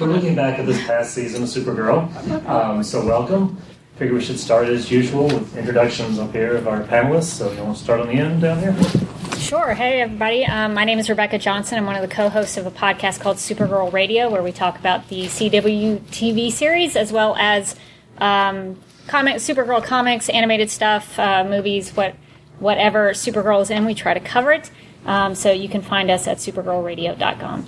We're looking back at this past season of Supergirl. Um, so welcome. Figure we should start as usual with introductions up here of our panelists. So you want to start on the end down here? Sure. Hey, everybody. Um, my name is Rebecca Johnson. I'm one of the co hosts of a podcast called Supergirl Radio, where we talk about the CW TV series as well as um, comic, Supergirl comics, animated stuff, uh, movies, what, whatever Supergirl is in, we try to cover it. Um, so you can find us at supergirlradio.com.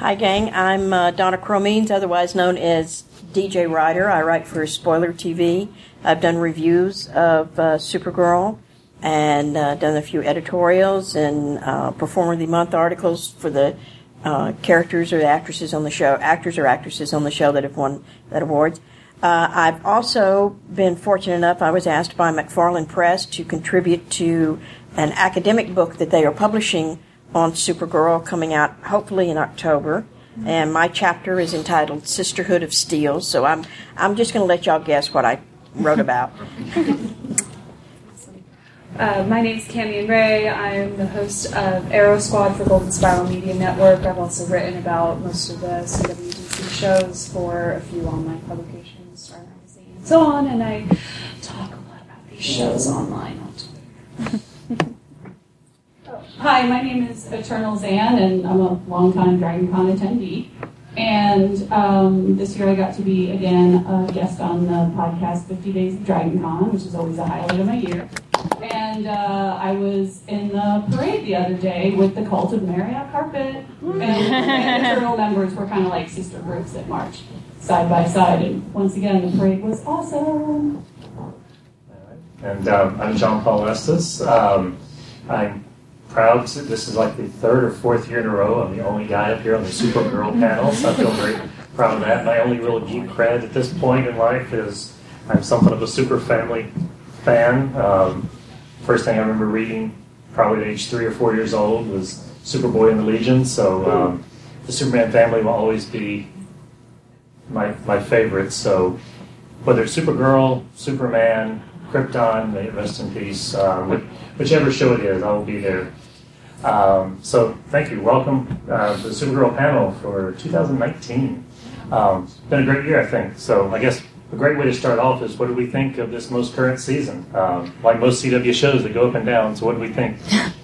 Hi, gang. I'm uh, Donna Cromines, otherwise known as DJ Ryder. I write for Spoiler TV. I've done reviews of uh, Supergirl and uh, done a few editorials and uh, Performer of the Month articles for the uh, characters or the actresses on the show, actors or actresses on the show that have won that awards. Uh, I've also been fortunate enough, I was asked by McFarland Press to contribute to an academic book that they are publishing on Supergirl coming out hopefully in October. And my chapter is entitled Sisterhood of Steel. So I'm, I'm just going to let y'all guess what I wrote about. Uh, my name is Camion Ray. I'm the host of Arrow Squad for Golden Spiral Media Network. I've also written about most of the CWDC shows for a few online publications, Star Magazine, and so on. And I talk a lot about these shows online on Twitter. Hi, my name is Eternal Zan, and I'm a longtime Dragon Con attendee. And um, this year I got to be again a guest on the podcast 50 Days of Dragon Con, which is always a highlight of my year. And uh, I was in the parade the other day with the Cult of Marriott Carpet. And, and Eternal members were kind of like sister groups that marched side by side. And once again, the parade was awesome. And um, I'm John Paul Estes. Um, I'm proud to, this is like the third or fourth year in a row. I'm the only guy up here on the Supergirl panel, so I feel very proud of that. My only real geek cred at this point in life is I'm something of a super family fan. Um, first thing I remember reading, probably at age three or four years old, was Superboy and the Legion. So um, the Superman family will always be my my favorite. So whether it's Supergirl, Superman, Krypton, may rest in peace, um, whichever show it is, I will be there. Um, so thank you. Welcome uh, to the Supergirl panel for 2019. Um, it's been a great year, I think. So I guess a great way to start off is what do we think of this most current season? Um, like most CW shows that go up and down, so what do we think?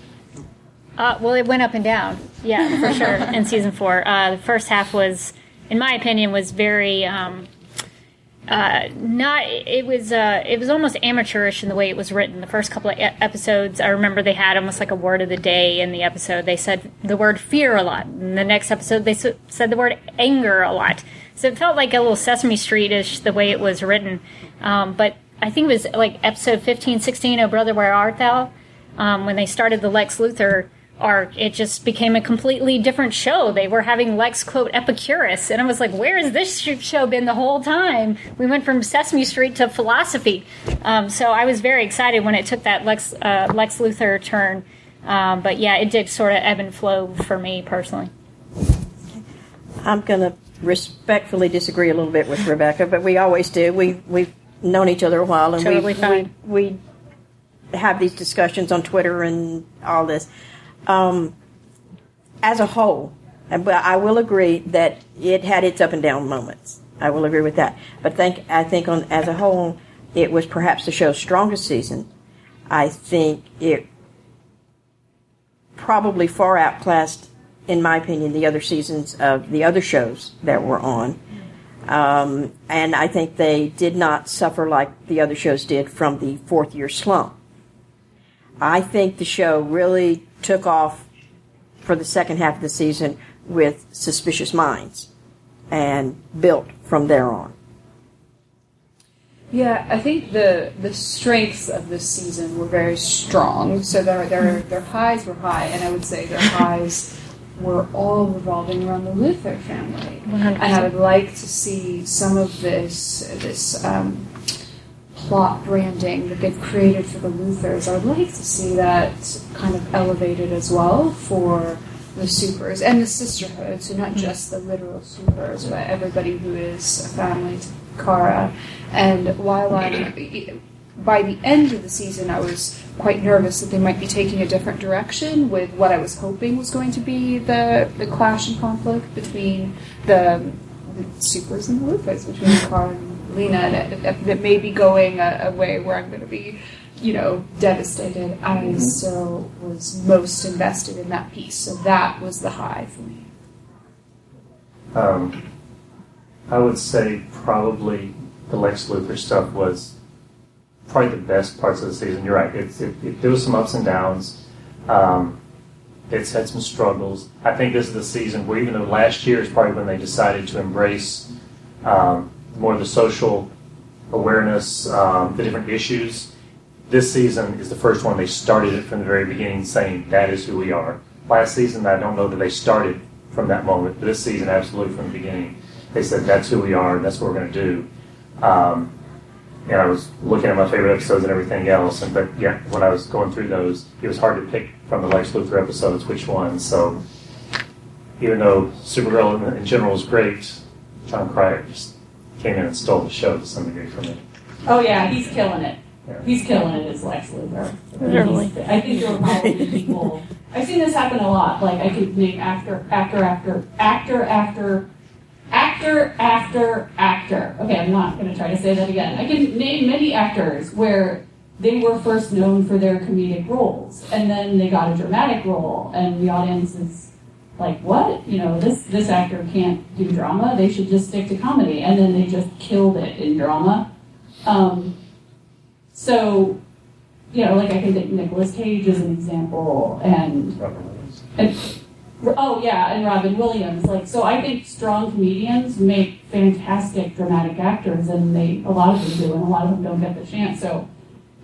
Uh, well, it went up and down, yeah, for sure. in season four, uh, the first half was, in my opinion, was very um, uh, not. It was uh, it was almost amateurish in the way it was written. The first couple of episodes, I remember they had almost like a word of the day in the episode. They said the word fear a lot. In the next episode, they said the word anger a lot. So it felt like a little Sesame Street-ish the way it was written. Um, but I think it was like episode 15, 16, Oh Brother, Where Art Thou? Um, when they started the Lex Luthor arc, it just became a completely different show. They were having Lex quote Epicurus, and I was like, "Where has this show been the whole time?" We went from Sesame Street to philosophy, um, so I was very excited when it took that Lex uh, Lex Luthor turn. Um, but yeah, it did sort of ebb and flow for me personally. I'm going to respectfully disagree a little bit with Rebecca, but we always do. We we've known each other a while, and Totally we, we we have these discussions on Twitter and all this. Um, as a whole, but I will agree that it had its up and down moments. I will agree with that. But think I think on as a whole, it was perhaps the show's strongest season. I think it probably far outclassed, in my opinion, the other seasons of the other shows that were on. Um, and I think they did not suffer like the other shows did from the fourth year slump. I think the show really took off for the second half of the season with Suspicious Minds and built from there on. Yeah, I think the the strengths of this season were very strong. So their their their highs were high, and I would say their highs were all revolving around the Luthor family. 100%. And I would like to see some of this this um, plot branding that they've created for the Luthors. I would like to see that kind of elevated as well for the supers and the sisterhood. So not hmm. just the literal supers, but everybody who is a family to Kara. And while I'm by the end of the season, I was quite nervous that they might be taking a different direction with what I was hoping was going to be the, the clash and conflict between the, the supers and the Luthors, between Clara and Lena, that, that, that may be going a, a way where I'm going to be, you know, devastated. I still was most invested in that piece, so that was the high for me. Um, I would say probably the Lex Luthor stuff was probably the best parts of the season. You're right. It's, it, it, there was some ups and downs. Um, it's had some struggles. I think this is the season where, even though last year is probably when they decided to embrace um, more the social awareness, um, the different issues, this season is the first one they started it from the very beginning, saying that is who we are. Last season, I don't know that they started from that moment, but this season, absolutely from the beginning, they said that's who we are, and that's what we're going to do. Um, and I was looking at my favorite episodes and everything else. And but yeah, when I was going through those, it was hard to pick from the Lex Luthor episodes which ones. So even though Supergirl in, in general is great, Jon Cryer just came in and stole the show to some degree from me. Oh yeah, he's killing it. Yeah. He's killing it as Lex Luthor. Really? I think there were probably people. I've seen this happen a lot. Like I could name actor, actor, actor, actor, actor, actor, actor, actor. Okay, I'm not going to try to say that again. I can name many actors where they were first known for their comedic roles, and then they got a dramatic role, and the audience is like, "What? You know, this this actor can't do drama. They should just stick to comedy." And then they just killed it in drama. Um, so, you know, like I can take Nicolas Cage as an example, and and oh yeah, and Robin Williams. Like so, I think strong comedians make fantastic dramatic actors, and they a lot of them do, and a lot of them don't get the chance. So.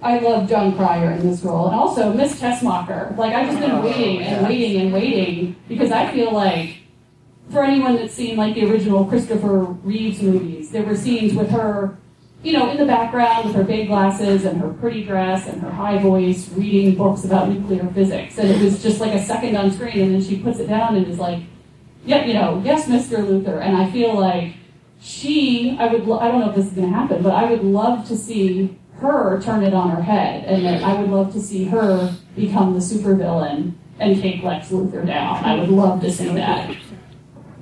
I love Jon Cryer in this role, and also Miss Tessmacher. Like I've just been oh, waiting and waiting and waiting because I feel like for anyone that's seen like the original Christopher Reeves movies, there were scenes with her, you know, in the background with her big glasses and her pretty dress and her high voice reading books about nuclear physics, and it was just like a second on screen, and then she puts it down and is like, yeah, you know, yes, Mr. Luthor, and I feel like she, I would, lo- I don't know if this is going to happen, but I would love to see her turn it on her head, and that I would love to see her become the supervillain and take Lex Luthor down. I would love to see that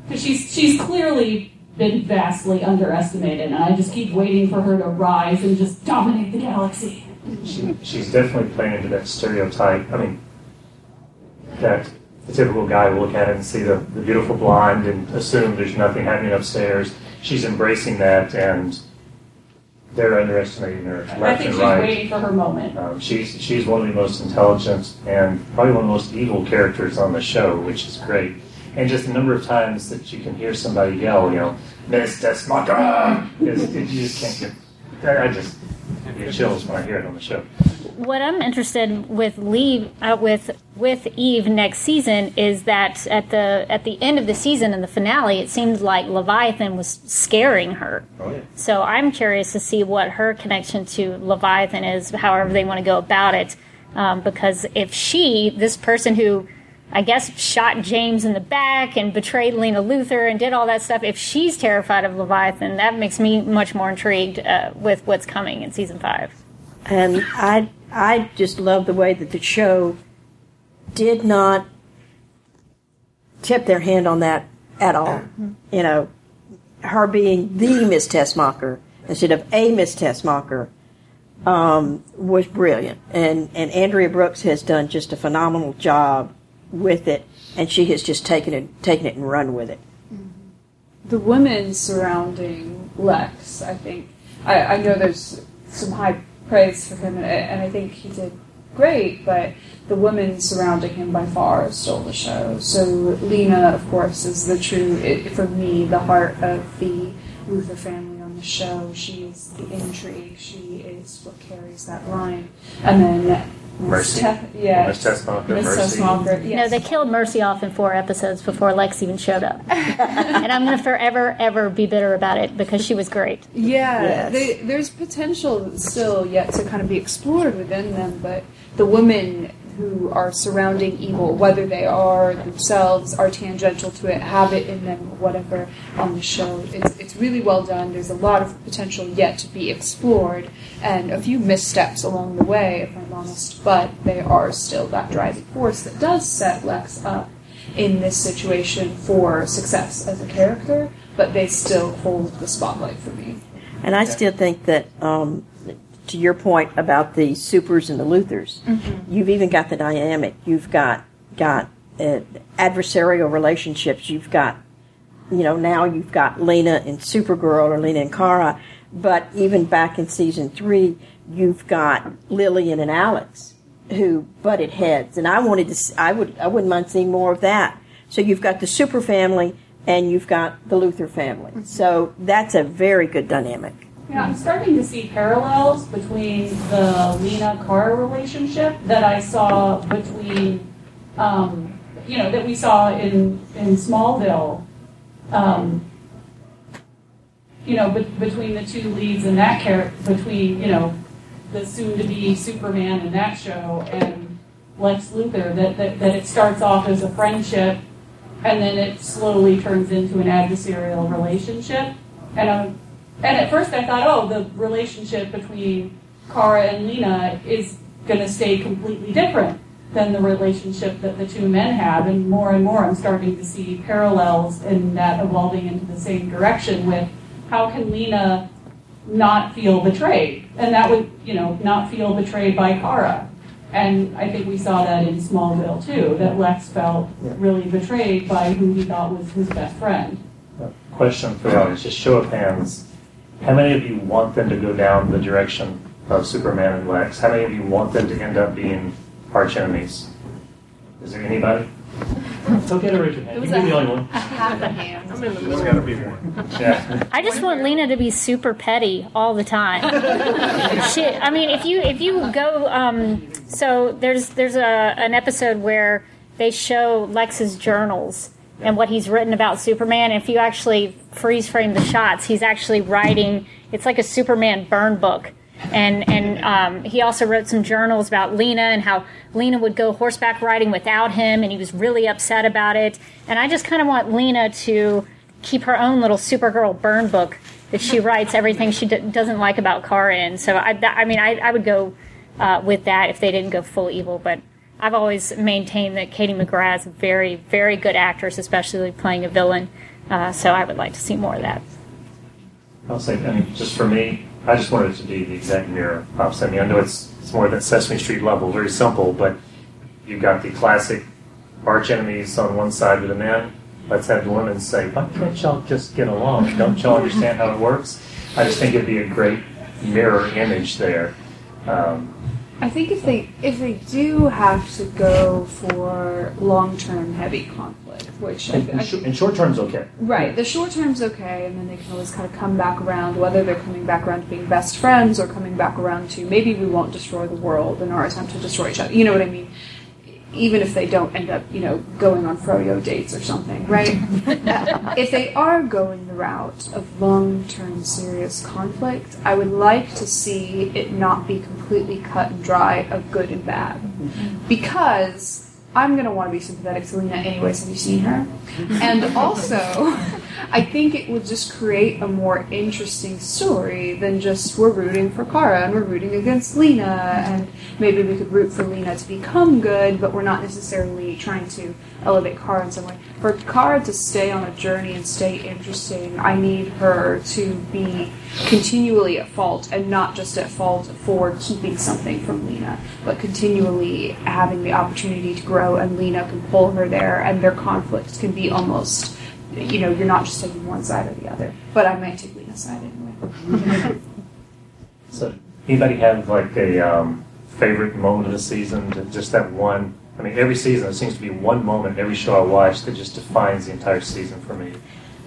because she's she's clearly been vastly underestimated, and I just keep waiting for her to rise and just dominate the galaxy. She, she's definitely playing into that stereotype. I mean, that the typical guy will look at it and see the, the beautiful blonde and assume there's nothing happening upstairs. She's embracing that, and they're underestimating her left I think and she's right. waiting for her moment. Um, she's she's one of the most intelligent and probably one of the most evil characters on the show, which is great. And just the number of times that you can hear somebody yell, you know, Miss Tessmacher, you just can't get. I I just get chills when I hear it on the show. What I'm interested with Lee uh, with with Eve next season is that at the at the end of the season in the finale, it seemed like Leviathan was scaring her. Oh yeah. So I'm curious to see what her connection to Leviathan is, however they want to go about it. Um, because if she, this person who I guess shot James in the back and betrayed Lena Luthor and did all that stuff, if she's terrified of Leviathan, that makes me much more intrigued uh, with what's coming in season five. And I I just love the way that the show did not tip their hand on that at all. You know, her being the Miss Tessmacher instead of a Miss Tessmacher um, was brilliant. And and Andrea Brooks has done just a phenomenal job with it, and she has just taken it taken it and run with it. the women surrounding Lex, I think, I, I know there's some high praise for him, and, I think he did great, but the women surrounding him by far stole the show. So Lena, of course, is the true, for me, the heart of the Luthor family on the show. She is the intrigue. She is what carries that line. And then Mercy. Te- yeah, Miss Tessmacher, Miss Mercy. Tessmacher, No, yes. they killed Mercy off in four episodes before Lex even showed up. and I'm going to forever, ever be bitter about it because she was great. Yeah, Yes. they, there's potential still yet to kind of be explored within them, but the women who are surrounding evil, whether they are themselves, are tangential to it, have it in them, whatever, on the show, it's, it's really well done. There's a lot of potential yet to be explored, and a few missteps along the way, if I'm honest. But they are still that driving force that does set Lex up in this situation for success as a character. But they still hold the spotlight for me. And I still think that, um, to your point about the supers and the Luthors, you've even got the dynamic. You've got got uh, adversarial relationships. You've got, you know, now you've got Lena and Supergirl or Lena and Kara. But even back in season three, you've got Lillian and Alex who butted heads, and I wanted to. s- I would. I wouldn't mind seeing more of that. So you've got the super family, and you've got the Luthor family. So that's a very good dynamic. Yeah, I'm starting to see parallels between the Lena Carr relationship that I saw between, um, you know, that we saw in in Smallville. Um, you know, be- between the two leads in that character, between you know, the soon-to-be Superman in that show and Lex Luthor, that, that that it starts off as a friendship, and then it slowly turns into an adversarial relationship, and I'm and at first I thought, oh, the relationship between Kara and Lena is going to stay completely different than the relationship that the two men have. And more and more I'm starting to see parallels in that evolving into the same direction with how can Lena not feel betrayed? And that would, you know, not feel betrayed by Kara. And I think we saw that in Smallville too, that Lex felt really betrayed by who he thought was his best friend. Question for you just show of hands. How many of you want them to go down the direction of Superman and Lex? How many of you want them to end up being arch enemies? Is there anybody? It's okay to raise your hand. You can be the only one. Half a hand. There's got to be one. Yeah. I just want Lena to be super petty all the time. she, I mean, if you if you go, um, so there's there's a an episode where they show Lex's journals and what he's written about Superman. If you actually freeze frame the shots, he's actually writing. It's like a Superman burn book. And and um, he also wrote some journals about Lena and how Lena would go horseback riding without him, and he was really upset about it. And I just kind of want Lena to keep her own little Supergirl burn book that she writes everything she d- doesn't like about Kara in. So I, I mean, I, I would go uh, with that if they didn't go full evil. But I've always maintained that Katie McGrath is a very, very good actress, especially playing a villain. Uh, so I would like to see more of that. I'll say, I mean, just for me, I just wanted it to be the exact mirror Pops. I mean, I know it's, it's more than Sesame Street level, very simple, but you've got the classic arch enemies on one side with the men. Let's have the women say, why can't y'all just get along? Don't y'all understand how it works? I just think it'd be a great mirror image there. Um, I think if they if they do have to go for long term heavy conflict, which I, and, I, sh- and short term's okay. right, the short term's okay, and then they can always kind of come back around, whether they're coming back around to being best friends or coming back around to maybe we won't destroy the world in our attempt to destroy each other. You know what I mean? Even if they don't end up, you know, going on froyo dates or something, right? Uh, if they are going the route of long-term serious conflict, I would like to see it not be completely cut and dry of good and bad, mm-hmm. because I'm gonna want to be sympathetic to Lena anyways. Have you seen her? And also, I think it would just create a more interesting story than just we're rooting for Kara and we're rooting against Lena, and maybe we could root for Lena to become good, but we're not necessarily trying to elevate Kara in some way. For Kara to stay on a journey and stay interesting, I need her to be continually at fault and not just at fault for keeping something from Lena, but continually having the opportunity to grow, and Lena can pull her there, and their conflicts can be almost, you know, you're not just taking one side or the other. But I might take Lena's side anyway. So, anybody have like a um, favorite moment of the season? Just that one. I mean, every season there seems to be one moment every show I watch that just defines the entire season for me.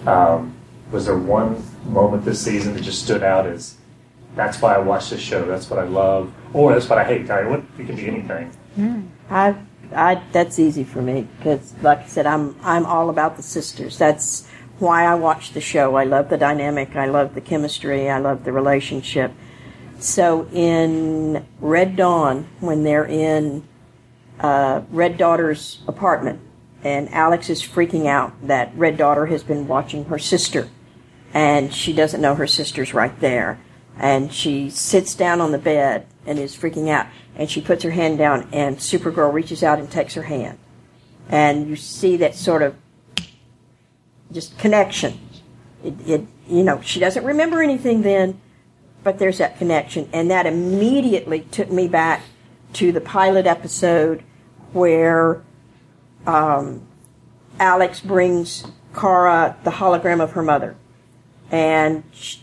Um, was there one moment this season that just stood out as that's why I watch this show, that's what I love, or that's what I hate? I mean, what, it can be anything. I, I, that's easy for me because, like I said, I'm I'm all about the sisters. That's why I watch the show. I love the dynamic. I love the chemistry. I love the relationship. So in Red Dawn, when they're in uh, Red Daughter's apartment, and Alex is freaking out that Red Daughter has been watching her sister, and she doesn't know her sister's right there. And she sits down on the bed and is freaking out. And she puts her hand down, and Supergirl reaches out and takes her hand. And you see that sort of just connection. It, it, you know, she doesn't remember anything then, but there's that connection. And that immediately took me back to the pilot episode where um, Alex brings Kara the hologram of her mother. And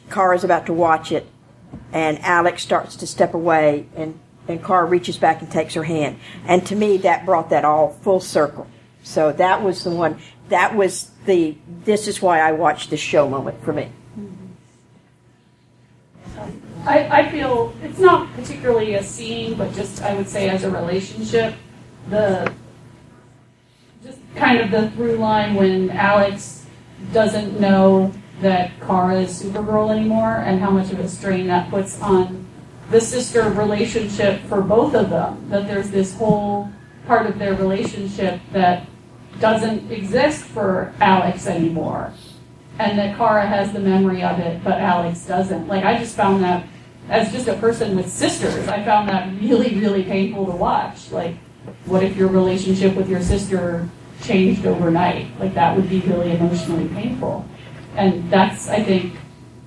Kara's about to watch it, and Alex starts to step away, and, and Kara reaches back and takes her hand. And to me, that brought that all full circle. So that was the one, that was the, this is why I watched this show moment for me. I, I feel it's not particularly a scene, but just I would say as a relationship, the just kind of the through line when Alex doesn't know that Kara is Supergirl anymore and how much of a strain that puts on the sister relationship for both of them. That there's this whole part of their relationship that doesn't exist for Alex anymore. And that Kara has the memory of it, but Alex doesn't. Like, I just found that, as just a person with sisters, I found that really, really painful to watch. Like, what if your relationship with your sister changed overnight? Like, that would be really emotionally painful. And that's, I think,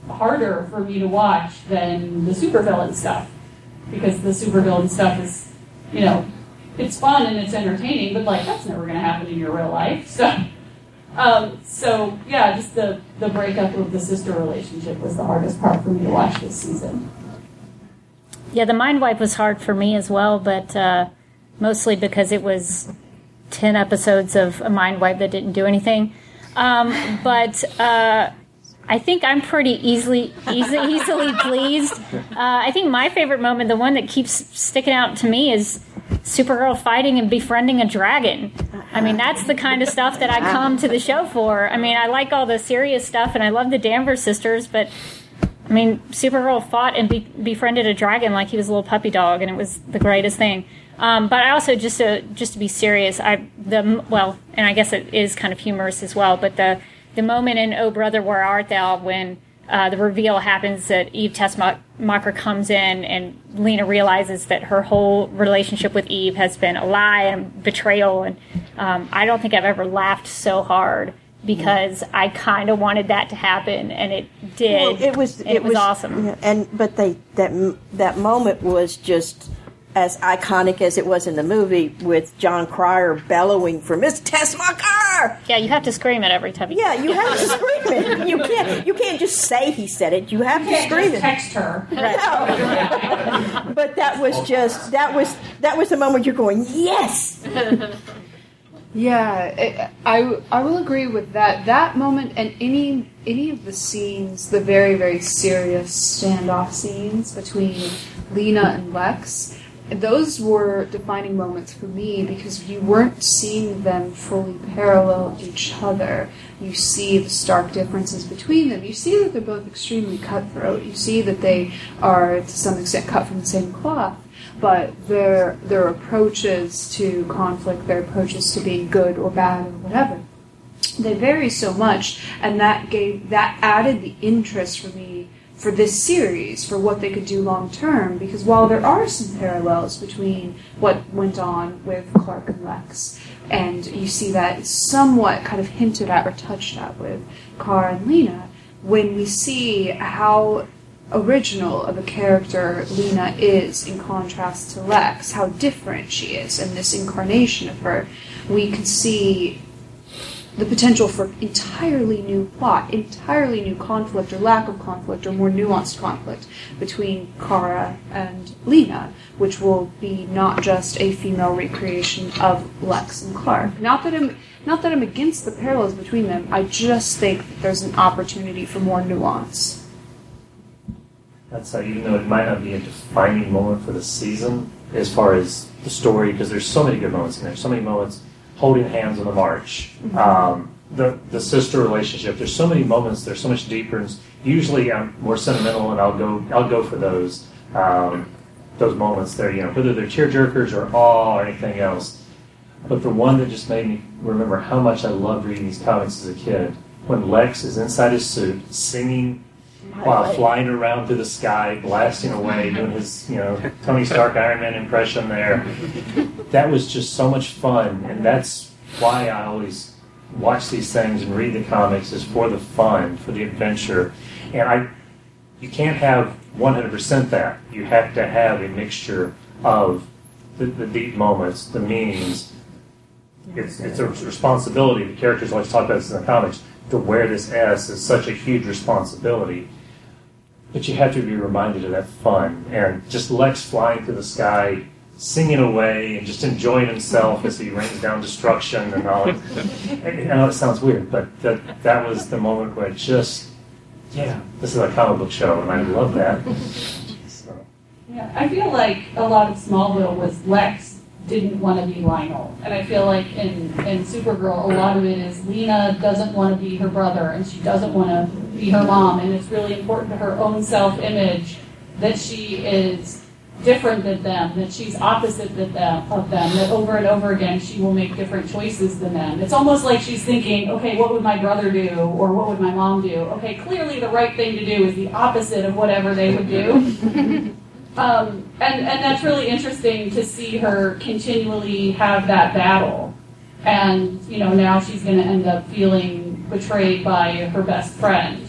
harder for me to watch than the supervillain stuff. Because the supervillain stuff is, you know, it's fun and it's entertaining, but like that's never going to happen in your real life. So, um, so yeah, just the the breakup of the sister relationship was the hardest part for me to watch this season. Yeah, the mind wipe was hard for me as well, but uh, mostly because it was ten episodes of a mind wipe that didn't do anything. Um, but uh, I think I'm pretty easily easy, easily pleased. Uh, I think my favorite moment, the one that keeps sticking out to me, is Supergirl fighting and befriending a dragon. I mean, that's the kind of stuff that I come to the show for. I mean, I like all the serious stuff and I love the Danvers sisters, but I mean, Supergirl fought and be- befriended a dragon like he was a little puppy dog, and it was the greatest thing. Um, but I also just to just to be serious, I the well, and I guess it is kind of humorous as well. But the the moment in Oh Brother Where Art Thou when uh, the reveal happens that Eve Tessmacher comes in and Lena realizes that her whole relationship with Eve has been a lie and betrayal. And um, I don't think I've ever laughed so hard because I kind of wanted that to happen, and it did. Well, it was it, was, awesome. Yeah, and but they that that moment was just as iconic as it was in the movie with Jon Cryer bellowing for Miss Tessmacher. Yeah, you have to scream it every time. You yeah, you have to scream it. You can't. You can't just say he said it. You have you to scream it. Text her. Right. but that was just that was that was the moment you're going yes. Yeah, it, I I will agree with that. That moment and any any of the scenes, the very very serious standoff scenes between Lena and Lex those were defining moments for me because you weren't seeing them fully parallel each other. You see the stark differences between them. You see that they're both extremely cutthroat. You see that they are, to some extent, cut from the same cloth. But their their approaches to conflict, their approaches to being good or bad or whatever, they vary so much, and that gave that added the interest for me for this series for what they could do long term because while there are some parallels between what went on with Clark and Lex and you see that somewhat kind of hinted at or touched at with Kara and Lena when we see how original of a character Lena is in contrast to Lex how different she is in this incarnation of her we can see the potential for entirely new plot, entirely new conflict or lack of conflict or more nuanced conflict between Kara and Lena, which will be not just a female recreation of Lex and Clark. Not that I'm not that I'm against the parallels between them. I just think that there's an opportunity for more nuance. That's how, even though it might not be a defining moment for the season, as far as the story, because there's so many good moments in there, so many moments holding hands on the march. Mm-hmm. Um, the the sister relationship. There's so many moments. There's so much deeper. And usually, I'm more sentimental, and I'll go I'll go for those um, those moments. There, you know, whether they're tear jerkers or awe or anything else. But the one that just made me remember how much I loved reading these comics as a kid when Lex is inside his suit singing while flying around through the sky, blasting away, mm-hmm. doing his you know Tony Stark Iron Man impression there. That was just so much fun, and that's why I always watch these things and read the comics is for the fun, for the adventure, and I you can't have 100% that. You have to have a mixture of the, the deep moments, the meanings. It's, it's a responsibility. The characters always talk about this in the comics. To wear this S is such a huge responsibility. But you have to be reminded of that fun. And just Lex flying through the sky, singing away, and just enjoying himself as he rains down destruction and all. I know it sounds weird, but that, that was the moment where it just yeah, this is a comic book show, and I love that. So, Yeah, I feel like a lot of Smallville was Lex didn't want to be Lionel, and I feel like in in Supergirl, a lot of it is Lena doesn't want to be her brother, and she doesn't want to be her mom, and it's really important to her own self image that she is different than them, that she's opposite than them, of them, that over and over again she will make different choices than them. It's almost like she's thinking, okay, what would my brother do, or what would my mom do? Okay, clearly the right thing to do is the opposite of whatever they would do. um, and, and that's really interesting to see her continually have that battle. And, you know, now she's going to end up feeling betrayed by her best friend.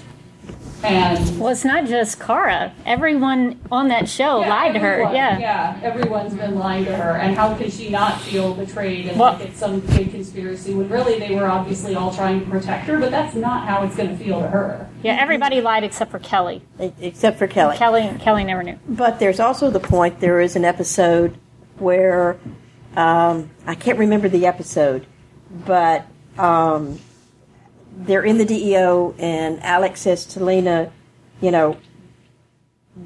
And Well, it's not just Kara. Everyone on that show yeah, lied to her. Yeah. yeah, everyone's been lying to her, and how can she not feel betrayed and Well- like it's some big conspiracy when really they were obviously all trying to protect her, but that's not how it's going to feel to her. Yeah, everybody lied except for Kelly. except for Kelly. Kelly Kelly never knew. But there's also the point. There is an episode where um, I can't remember the episode, but um, they're in the DEO, and Alex says to Lena, "You know,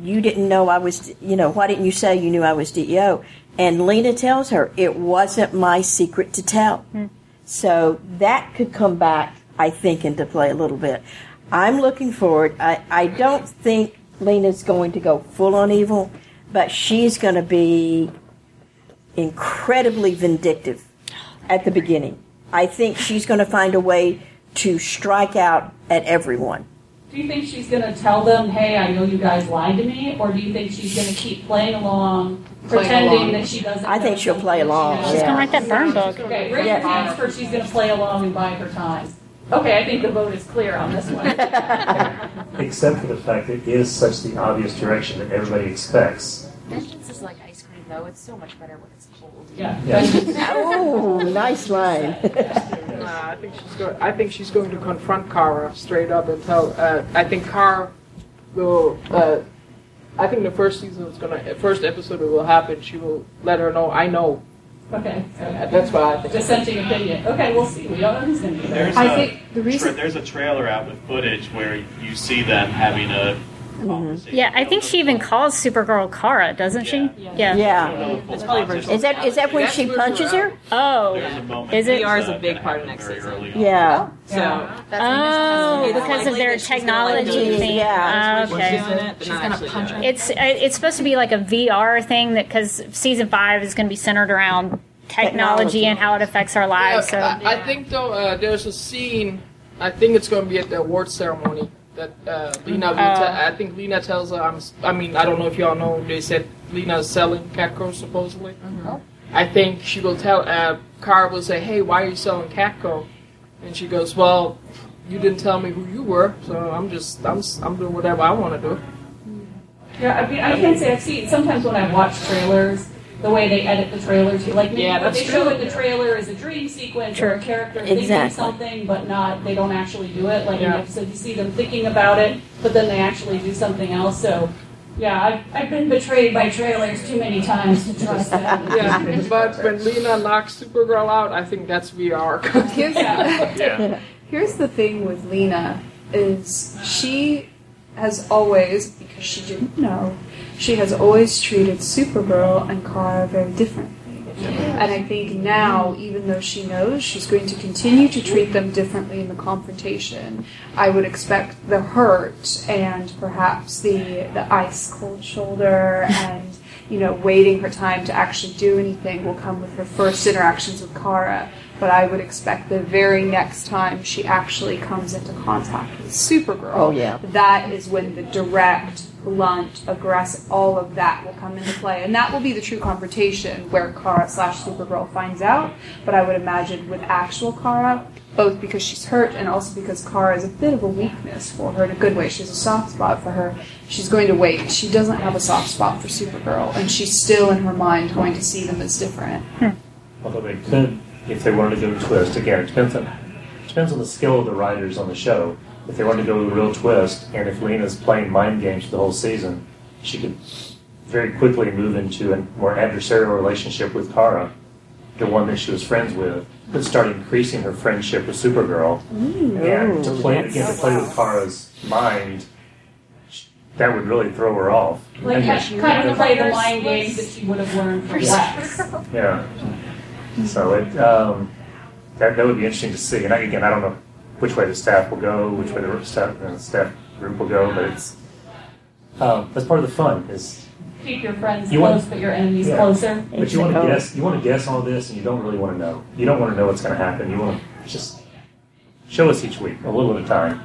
you didn't know I was. You know, why didn't you say you knew I was DEO?" And Lena tells her, "It wasn't my secret to tell." Hmm. So that could come back, I think, into play a little bit. I'm looking forward. I, I don't think Lena's going to go full on evil, but she's going to be incredibly vindictive at the beginning. I think she's going to find a way to strike out at everyone. Do you think she's going to tell them, "Hey, I know you guys lied to me," or do you think she's going to keep playing along, Playing pretending along. that she doesn't? I think she'll play something she along. She's Yeah. gonna write that burn book. Okay, raise Yeah. your hands for she's going to play along and buy her time. Okay, I think the vote is clear on this one. except for the fact that it is such the obvious direction that everybody expects. Vengeance is like ice cream, though. It's so much better when it's cold. yeah. Yeah. Oh, nice line. Nah, I think she's going. I think she's going to confront Kara straight up and tell. Uh, I think Kara will. Uh, I think the first season is gonna. First episode it will happen. She will let her know. I know. Okay. Uh, That's what I think. Dissenting opinion. Okay, we'll see. We don't know who's going to be there. There's I a think the reason- tra- there's a trailer out with footage where you see them having a conversation. Yeah, I think she even calls Supergirl Kara, doesn't she? Yeah. Yeah. Yeah. That's probably version. Is that is that when she punches her? Oh. There's a moment Is it- that's, VR is a uh, big part of next season. Yeah. So that's Oh, it's because of their that gonna, technology like, do thing. Yeah. Ah, okay. Doing She's gonna punch her. It's uh, it's supposed to be like a VR thing that because season five is going to be centered around technology, Technology. and how it affects our lives. So I, I think though uh, there's a scene. I think it's going to be at the award ceremony that uh, Lena. Will te- I think Lena tells her. I'm. s- I mean, I don't know if y'all know. They said Lena is selling Catco supposedly. I think she will tell. Uh, Kara will say, "Hey, why are you selling Catco?" And she goes, "Well, you didn't tell me who you were, so I'm just. I'm. s- I'm doing whatever I want to do." Yeah, I mean, I can't say I've seen. Sometimes when I watch trailers, the way they edit the trailer too, like maybe Yeah, what that's they show true. in the trailer is a dream sequence or a character exactly. thinking Exactly. something, but not they don't actually do it. Like in Yeah. the episode, you see them thinking about it, but then they actually do something else. So. Yeah, I've, I've been betrayed by trailers too many times to trust them. Yeah, but when Lena knocks Supergirl out, I think that's VR. Here's, Yeah. here's the thing with Lena is she has always, because she didn't know, she has always treated Supergirl and Kara very differently. And I think now, even though she knows she's going to continue to treat them differently in the confrontation, I would expect the hurt and perhaps the the ice cold shoulder and you know waiting her time to actually do anything will come with her first interactions with Kara. but I would expect the very next time she actually comes into contact with Supergirl, Oh, yeah. that is when the direct, blunt, aggressive, all of that will come into play, and that will be the true confrontation where Kara slash Supergirl finds out. But I would imagine with actual Kara, both because she's hurt and also because Kara is a bit of a weakness for her in a good way. She has a soft spot for her. She's going to wait. She doesn't have a soft spot for Supergirl, and she's still in her mind going to see them as different. Hmm. Although they could, if they wanted to go to twist, again, it depends on depends on the skill of the writers on the show. If they wanted to go with a real twist, and if Lena's playing mind games for the whole season, she could very quickly move into a more adversarial relationship with Kara, the one that she was friends with, but start increasing her friendship with Supergirl. and to play again to play with Kara's mind, that would really throw her off. Like And kind, she- kind of play the mind games that she would have learned from Lex. Yeah. So it um, that that would be interesting to see. And I, again, I don't know which way the staff will go, which way the staff uh, staff group will go, but it's um, that's part of the fun. Is Keep your friends You want- close, but your enemies Yeah. closer. but you want to guess you want to guess all this, and you don't really want to know. You don't want to know what's going to happen. You want to just show us each week, a little at a time.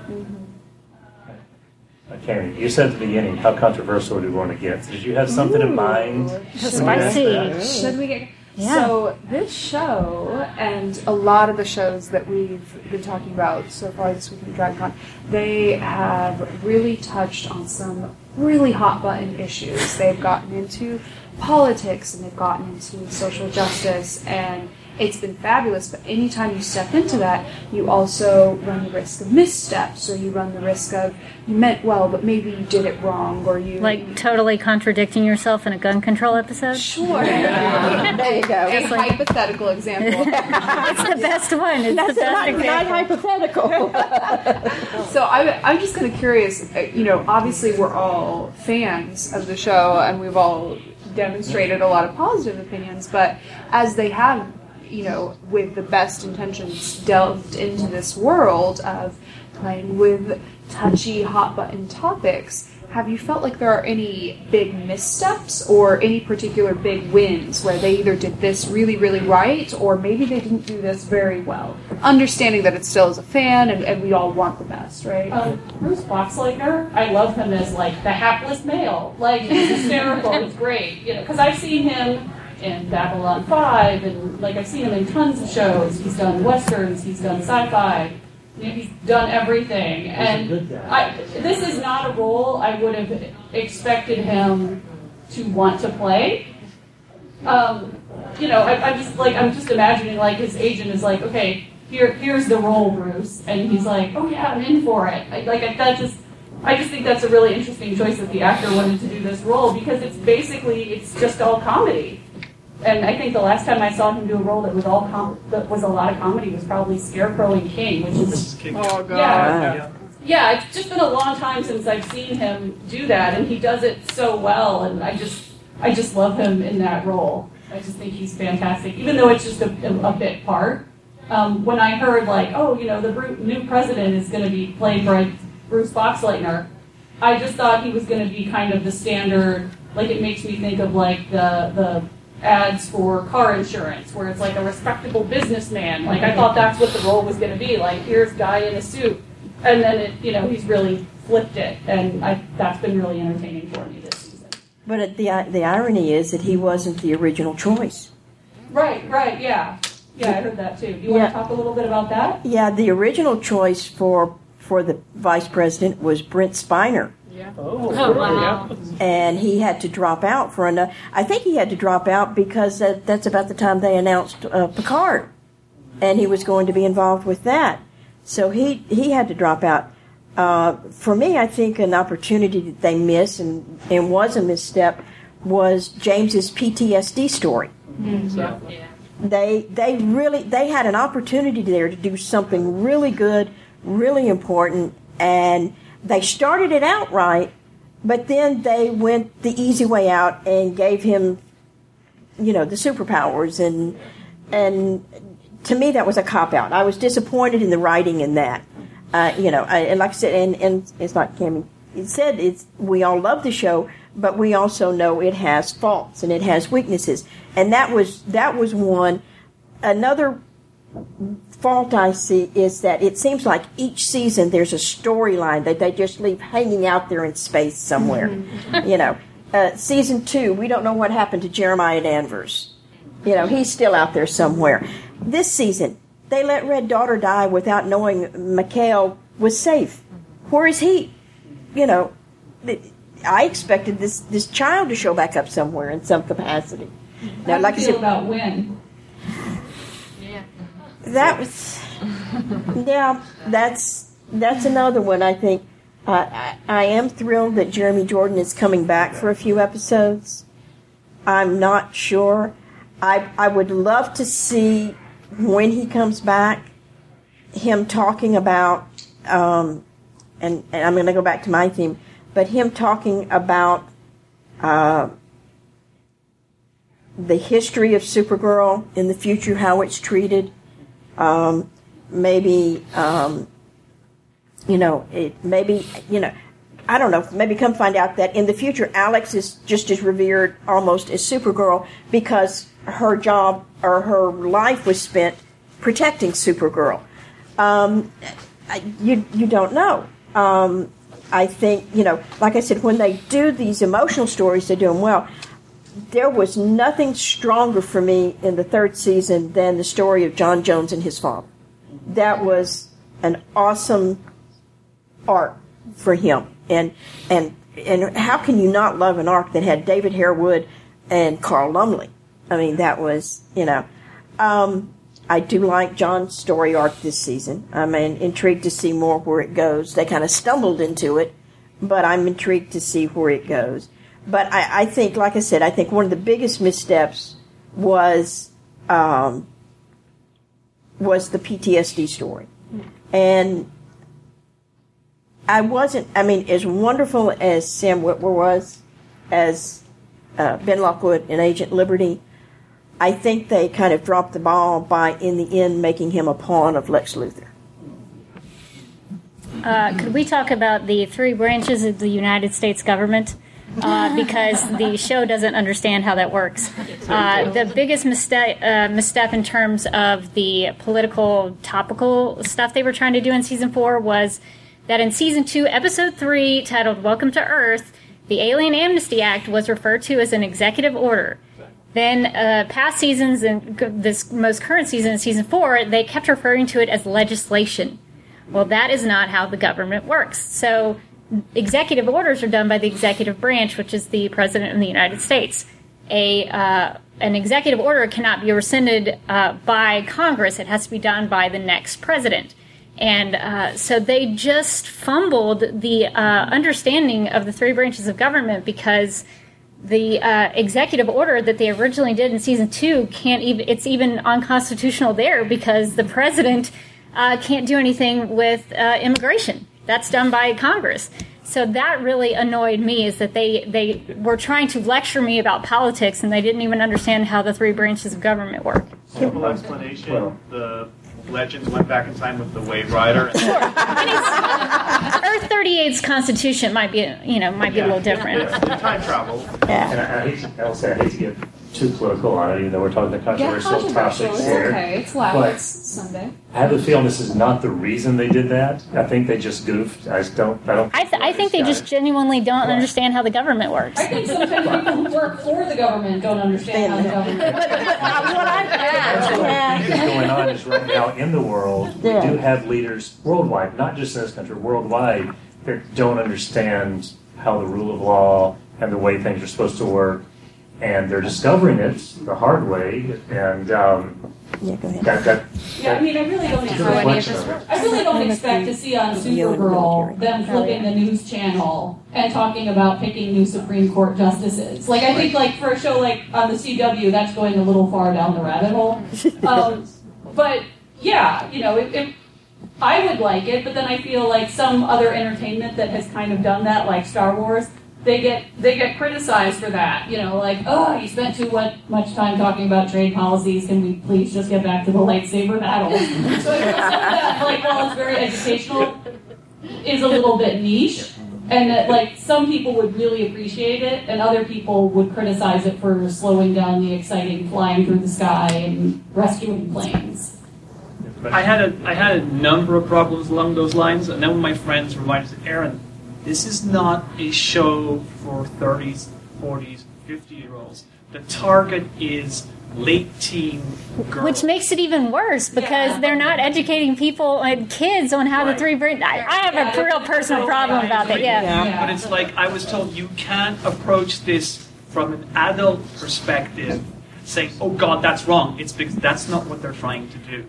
Okay, you said at the beginning how controversial do we want to get? Did you have something in mind? when you asked Spicy. Should we get? Yeah. So this show and a lot of the shows that we've been talking about so far this week in DragonCon, they have really touched on some really hot button issues. They've gotten into politics and they've gotten into social justice and it's been fabulous. But anytime you step into that, you also run the risk of missteps, or you run the risk of you meant well, but maybe you did it wrong, or you Like totally contradicting yourself in a gun control episode. Sure. There you go. A like- hypothetical example. It's the best one. It's That's the best not, not hypothetical. So I, I'm just kind of curious. uh, You know, obviously we're all fans of the show, and we've all demonstrated a lot of positive opinions. But as they have, you know, with the best intentions, delved into this world of playing with touchy, hot button topics. Have you felt like there are any big missteps or any particular big wins where they either did this really, really right or maybe they didn't do this very well? Understanding that it still is a fan and, and we all want the best, right? Um, Bruce Boxleitner, I love him as like the hapless male. Like he's hysterical. it's great, you know, because I've seen him in Babylon Five, and like I've seen him in tons of shows. He's done westerns. He's done sci-fi. You know, he's done everything. And. I, this is not a role I would have expected him to want to play. Um, you know, I, I'm just like I'm just imagining like his agent is like, okay, here here's the role, Bruce, and he's like, oh yeah, I'm in for it. I, like I, that just. I just think that's a really interesting choice that the actor wanted to do this role because it's basically it's just all comedy. And I think the last time I saw him do a role that was all com- that was a lot of comedy was probably Scarecrow and King, which is oh god. yeah, yeah. It's just been a long time since I've seen him do that, and he does it so well. And I just I just love him in that role. I just think he's fantastic, even though it's just a, a, a bit part. Um, when I heard like, oh, you know, the Bru- new president is going to be played by Bruce Boxleitner, I just thought he was going to be kind of the standard. Like it makes me think of like the the ads for car insurance, where it's like a respectable businessman. Like I thought that's what the role was going to be. Like here's guy in a suit, and then it, you know, he's really flipped it, and I, that's been really entertaining for me this season. but it- the the irony is that he wasn't the original choice. Right, right, yeah, yeah, I heard that too. Do you Yeah. want to talk a little bit about that? Yeah, the original choice for for the vice president was Brent Spiner. Oh, Oh, wow. and he had to drop out for another. I think he had to drop out because that, that's about the time they announced uh, Picard, and he was going to be involved with that. So he he had to drop out. Uh, for me, I think an opportunity that they missed and and was a misstep was James's PTSD story. They they really they had an opportunity there to do something really good, really important, and they started it out right, but then they went the easy way out and gave him, you know, the superpowers and and to me that was a cop out. I was disappointed in the writing in that. Uh, you know, I, and like I said, and, and it's like Cammy it said, it's we all love the show, but we also know it has faults and it has weaknesses, and that was that was one. Another fault I see is that it seems like each season there's a storyline that they just leave hanging out there in space somewhere. you know, uh, season two, we don't know what happened to Jeremiah Danvers. You know, he's still out there somewhere. This season, they let Red Daughter die without knowing Mikhail was safe. Where is he? You know, I expected this this child to show back up somewhere in some capacity. Now, like I said, about when that was yeah that's that's another one i think. Uh, I, I am thrilled that jeremy jordan is coming back for a few episodes. I'm not sure. I i would love to see when he comes back him talking about um, and, and i'm going to go back to my theme but him talking about uh, the history of supergirl in the future how it's treated um, maybe, um, you know, it, maybe, you know, I don't know, maybe come find out that in the future Alex is just as revered almost as Supergirl because her job or her life was spent protecting Supergirl. Um, you, you don't know. Um, I think, you know, like I said, when they do these emotional stories, they do them well there was nothing stronger for me in the third season than the story of John Jones and his father. That was an awesome arc for him. And and and how can you not love an arc that had David Harewood and Carl Lumbly? I mean, that was you know. Um, I do like John's story arc this season. I'm intrigued to see more where it goes. They kind of stumbled into it, but I'm intrigued to see where it goes but I, I, think, like I said, I think one of the biggest missteps was um, was the PTSD story, and I wasn't. I mean, as wonderful as Sam Witwer was, as uh, Ben Lockwood and Agent Liberty, I think they kind of dropped the ball by, in the end, making him a pawn of Lex Luthor. Uh, could we talk about the three branches of the United States government? Uh, because the show doesn't understand how that works. Uh, the biggest misstep, uh, misstep in terms of the political topical stuff they were trying to do in season four was that in season two, episode three, titled Welcome to Earth, the Alien Amnesty Act was referred to as an executive order. Then, uh, past seasons and this most current season, season four, they kept referring to it as legislation. Well, that is not how the government works. So, executive orders are done by the executive branch, which is the president of the United States. A uh, an executive order cannot be rescinded uh, by Congress; it has to be done by the next president. And uh, so they just fumbled the uh, understanding of the three branches of government because the uh, executive order that they originally did in season two can't even it's even unconstitutional there because the president uh, can't do anything with immigration that's done by Congress. So that really annoyed me is that they, they were trying to lecture me about politics and they didn't even understand how the three branches of government work. Simple explanation. The legends went back in time with the Wave Rider. Sure. Earth 38's constitution might be, you know, might be yeah. a little different. time travel. Yeah. And I, I, hate to, I'll I hate to get too political on it, even though we're talking the controversial, yeah, controversial. topics here. okay. It's last Sunday. I have a feeling this is not the reason they did that. I think they just goofed. I just don't. I don't. I, th- I think they guys. just genuinely don't understand how the government works. I think sometimes people who work for the government don't understand how the government. but, but what I yeah. what is going on is right now in the world yeah. we do have leaders worldwide, not just in this country, worldwide, that don't understand how the rule of law and the way things are supposed to work and they're discovering it the hard way. And um, yeah, go ahead. That, that, yeah, I mean, I really don't expect. I really don't expect to see on Supergirl them flipping the news channel and talking about picking new Supreme Court justices. Like, I think, like for a show like on the CW, that's going a little far down the rabbit hole. Um, but yeah, you know, it, it I would like it, but then I feel like some other entertainment that has kind of done that, like Star Wars, they get they get criticized for that. You know, like, oh, you spent too much time talking about trade policies. Can we please just get back to the lightsaber battle? so that, like, while it's very educational, is a little bit niche. And that, like, some people would really appreciate it, and other people would criticize it for slowing down the exciting flying through the sky and rescuing planes. I had a I had a number of problems along those lines, and then when my friends reminded me, Aaron, this is not a show for 30s, 40s, 50 year olds. The target is late teen girls. Which makes it even worse because they're not educating people and kids on how the three brain. I, I have a real personal problem about that. Yeah. But it's like I was told you can't approach this from an adult perspective, saying, "Oh God, that's wrong." It's because that's not what they're trying to do.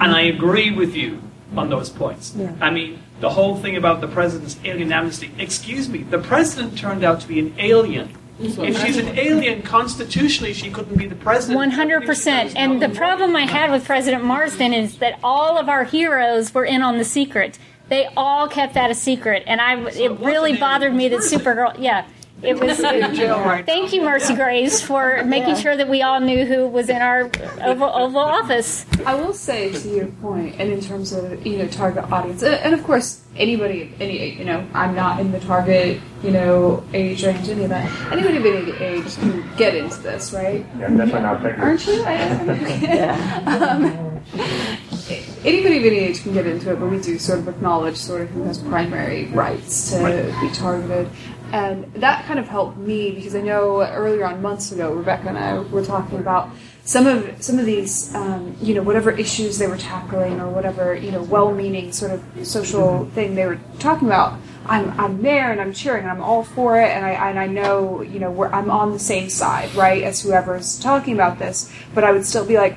And I agree with you on those points. Yeah. I mean, the whole thing about the president's alien amnesty. Excuse me, the president turned out to be an alien. If she's an alien, constitutionally, she couldn't be the president. One hundred percent. And the problem I had with President Marsdin is that all of our heroes were in on the secret. They all kept that a secret, and I it really bothered me that Supergirl. Yeah. It was. thank you, Mercy Graves for making sure that we all knew who was in our Oval, Oval Office. I will say to your point, and in terms of you know target audience, and and of course anybody, any you know, I'm not in the target you know age range, any of that. Anybody of any age can get into this, right? Yeah, I'm definitely not thinking. Aren't you? I, um, anybody of any age can get into it, but we do sort of acknowledge sort of who has primary rights to be targeted. And that kind of helped me because I know earlier on months ago, Rebecca and I were talking about some of some of these, um, you know, whatever issues they were tackling or whatever, you know, well-meaning sort of social thing they were talking about. I'm, I'm there and I'm cheering and I'm all for it. And I and I know you know we're, I'm on the same side right as whoever's talking about this. But I would still be like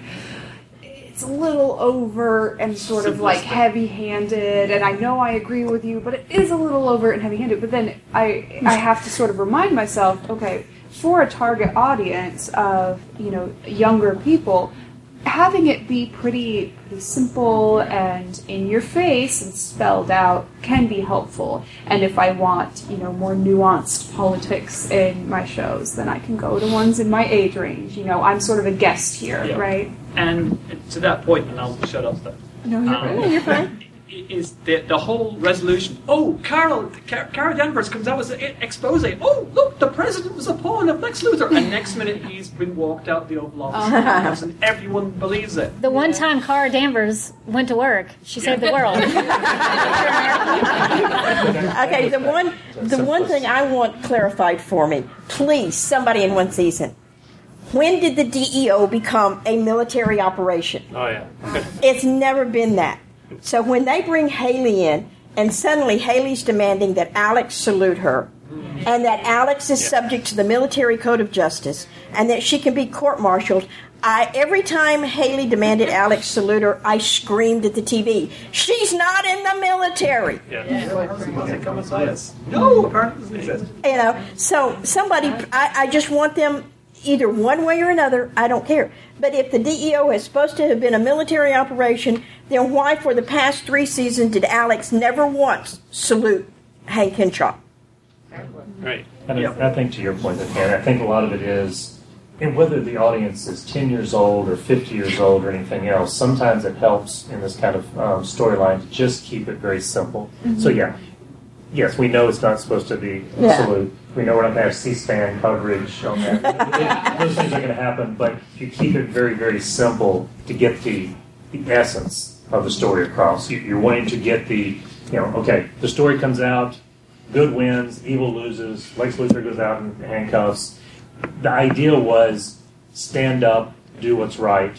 it's a little over and sort of like heavy handed and I know I agree with you but it is a little over and heavy handed but then I I have to sort of remind myself okay for a target audience of you know younger people having it be pretty, pretty simple and in your face and spelled out can be helpful. And if I want you know more nuanced politics in my shows then I can go to ones in my age range. You know I'm sort of a guest here Yeah. right? And to that point, and I'll shut up then. no you're, Um, no, you're fine Is the, the whole resolution? Oh, Carol, Car- Carol Danvers comes out with an expose. Oh, look, the president was a pawn of Lex Luthor, and next minute he's been walked out the Oval Office, oh. and everyone believes it. The one time Carol Danvers went to work, she saved the world. Okay, the one the one thing I want clarified for me, please, somebody in one season. When did the DEO become a military operation? Oh yeah. It's never been that. So when they bring Haley in, and suddenly Haley's demanding that Alex salute her, and that Alex is subject to the military code of justice, and that she can be court-martialed. I every time Haley demanded Alex salute her, I screamed at the TV. She's not in the military. No, apparently doesn't exist. You know, so somebody, I, I just want them either one way or another. I don't care. But if the DEO is supposed to have been a military operation, then why, for the past three seasons, did Alex never once salute Hank Henshaw? Right. And I- I think to your point, point, and I think a lot of it is, and whether the audience is 10 years old or 50 years old or anything else, sometimes it helps in this kind of um, storyline to just keep it very simple. So, yeah, yes, we know it's not supposed to be a Yeah. salute. We know we're not going to have C-SPAN coverage on that. Those things are going to happen, but if you keep it very, very simple to get the, the essence of the story across, you, you're wanting to get the, you know, okay, the story comes out, good wins, evil loses, Lex Luthor goes out in handcuffs. The idea was stand up, do what's right,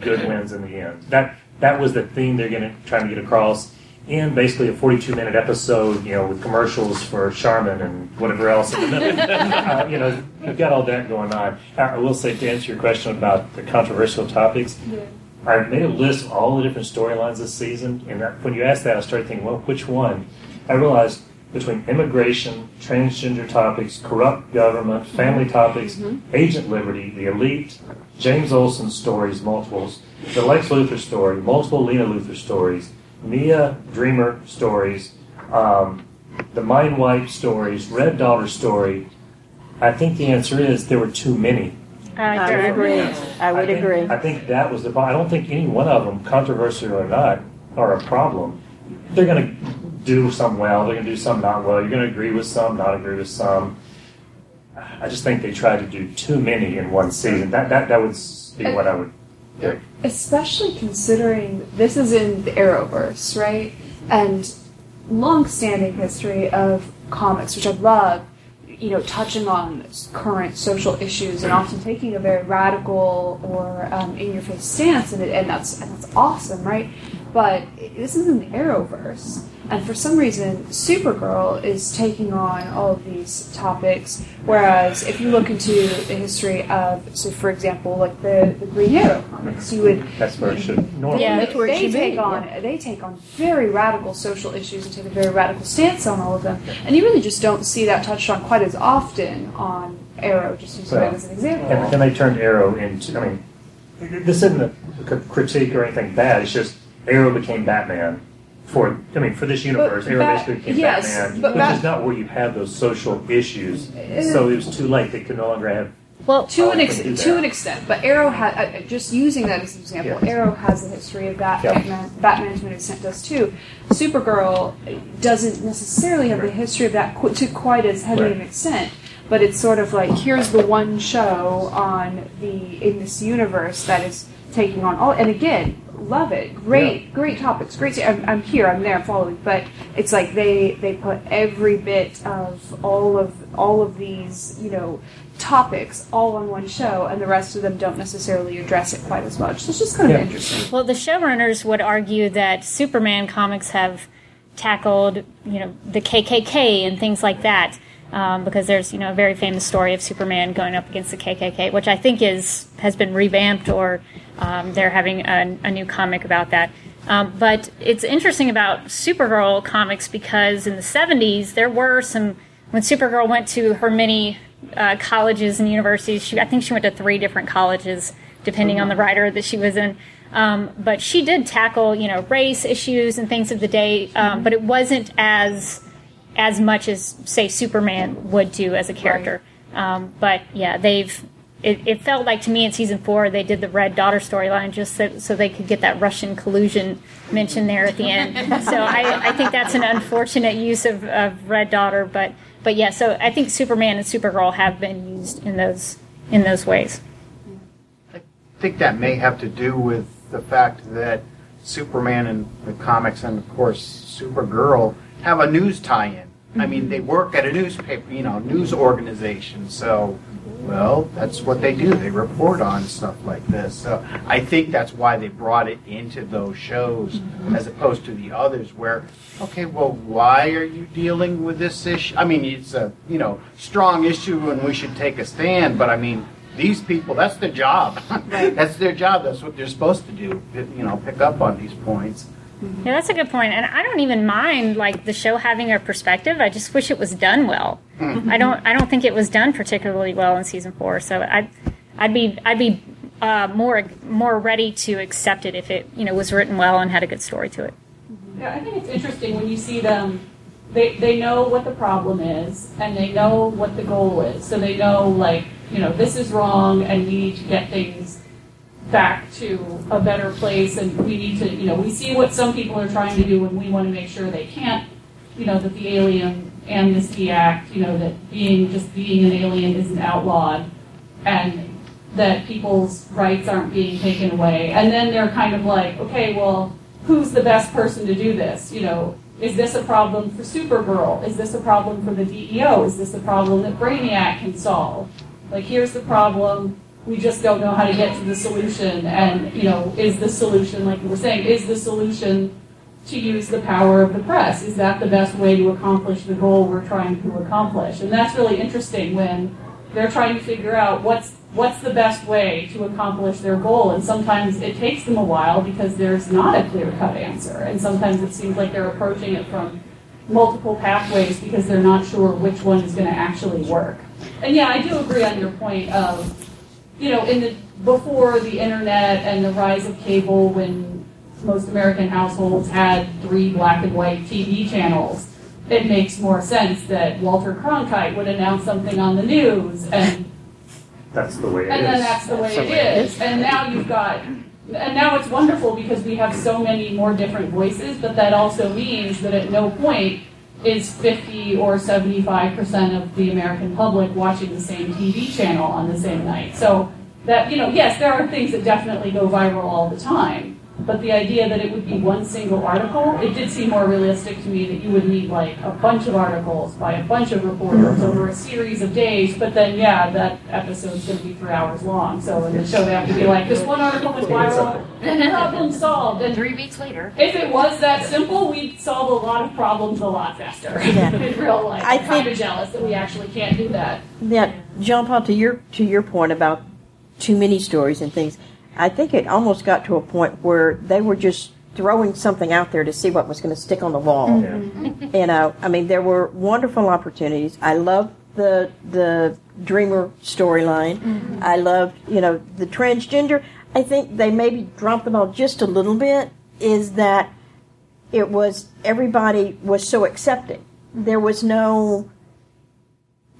good wins in the end. That that was the theme they're going to try to get across. And basically a 42 minute episode, you know, with commercials for Charmin and whatever else in the middle. uh, you know, you've got all that going on. I will say to answer your question about the controversial topics, I made a list of all the different storylines this season, and that, when you asked that, I started thinking, well, which one? I realized between immigration, transgender topics, corrupt government, family topics, Agent Liberty, the Elite, James Olsen stories, multiples, the Lex Luthor story, multiple Lena Luthor stories, Nia Dreamer stories, um, the Mind Wipe stories, Red Daughter story. I think the answer is there were too many. I would agree. I would think, agree. I think that was the problem. I don't think any one of them, controversial or not, are a problem. They're going to do some well, they're going to do some not well. You're going to agree with some, not agree with some. I just think they tried to do too many in one season. That that, that would be uh, what I would especially considering this is in the Arrowverse, right? And long-standing history of comics, which I love, you know, touching on current social issues and often taking a very radical or um, in-your-face stance, and, and that's and that's awesome, right? But this is an Arrowverse, and for some reason, Supergirl is taking on all of these topics. Whereas if you look into the history of, so for example, like the, the Green Arrow comics, you would That's where it should normally. Yeah, that's where it they should be, take on they take on very radical social issues and take a very radical stance on all of them. And you really just don't see that touched on quite as often on Arrow, just using Well, that as an example. And then they turned Arrow into, I mean, this isn't a critique or anything bad, it's just Arrow became Batman for, I mean, for this universe, Arrow Bat- basically became yes, Batman, but which Bat- is not where you have those social issues. So it was too late, they could no longer have, Well, to an ex- I can do to an extent, but Arrow had uh, just using that as an example. Yeah. Arrow has a history of that. Yeah. Batman, Batman to an extent does too. Supergirl doesn't necessarily have the history of that qu- to quite as heavy Right. an extent. But it's sort of like here's the one show on the in this universe that is taking on all. And again, love it. Great, great topics. Great. I'm, I'm here. I'm there. I'm following. But it's like they they put every bit of all of all of these you know topics all on one show, and the rest of them don't necessarily address it quite as much. So it's just kind of Yeah. interesting. Well, the showrunners would argue that Superman comics have tackled, you know, the KKK and things like that, um, because there's, you know, a very famous story of Superman going up against the KKK, which I think is has been revamped or um, they're having a, a new comic about that. Um, but it's interesting about Supergirl comics because in the 70s there were some when Supergirl went to her many uh, colleges and universities. She, I think she went to three different colleges, depending on the writer that she was in. Um, but she did tackle, you know, race issues and things of the day. Um, but it wasn't as as much as say Superman would do as a character. Um, but yeah, they've. It, it felt like to me in season four they did the Red Daughter storyline just so, so they could get that Russian collusion mentioned there at the end. so I, I think that's an unfortunate use of, of Red Daughter, but but yeah. So I think Superman and Supergirl have been used in those in those ways. I think that may have to do with the fact that Superman and the comics and of course Supergirl have a news tie-in. I mean, they work at a newspaper, you know, news organization. So, well, that's what they do. They report on stuff like this. So, I think that's why they brought it into those shows as opposed to the others where, okay, well, why are you dealing with this issue? I mean, it's a, you know, strong issue and we should take a stand, but I mean, these people, that's their job. that's their job. That's what they're supposed to do. You know, pick up on these points. Mm-hmm. Yeah, that's a good point. And I don't even mind like the show having a perspective. I just wish it was done well. Mm-hmm. I don't I don't think it was done particularly well in season four. So I'd I'd be I'd be uh, more more ready to accept it if it you know was written well and had a good story to it. Mm-hmm. Yeah, I think it's interesting when you see them. They they know what the problem is and they know what the goal is. So they know like you know this is wrong and we need to get things back to a better place and we need to you know we see what some people are trying to do and we want to make sure they can't you know that the Alien Amnesty Act you know that being just being an alien isn't outlawed and that people's rights aren't being taken away. And then they're kind of like, okay, well, who's the best person to do this? You know, is this a problem for Supergirl? Is this a problem for the DEO? Is this a problem that Brainiac can solve? Like, here's the problem. We just don't know how to get to the solution. And, you know, is the solution, like you were saying, is the solution to use the power of the press? Is that the best way to accomplish the goal we're trying to accomplish? And that's really interesting when they're trying to figure out what's what's the best way to accomplish their goal and sometimes it takes them a while because there's not a clear cut answer and sometimes it seems like they're approaching it from multiple pathways because they're not sure which one is going to actually work and yeah i do agree on your point of you know in the before the internet and the rise of cable when most american households had three black and white tv channels it makes more sense that walter cronkite would announce something on the news and that's the way it is. and then that's the way it is. And now you've got, and now it's wonderful because we have so many more different voices, but that also means that at no point is 50 or 75% of the American public watching the same TV channel on the same night. So that you know, yes, there are things that definitely go viral all the time. But the idea that it would be one single article, it did seem more realistic to me that you would need like a bunch of articles by a bunch of reporters over a series of days. But then, yeah, that episode's going to be three hours long. So in the show, they have to be like, this one article was viral, and problem solved. And Three weeks later. if it was that simple, we'd solve a lot of problems a lot faster Yeah. in real life. I I'm kind of jealous that we actually can't do that. Now, Jean Paul, to your to your point about too many stories and things, I think it almost got to a point where they were just throwing something out there to see what was going to stick on the wall. Mm-hmm. You uh, know, I mean, there were wonderful opportunities. I loved the the Dreamer storyline. Mm-hmm. I loved, you know, the transgender. I think they maybe dropped the ball just a little bit. Is that it was everybody was so accepting. There was no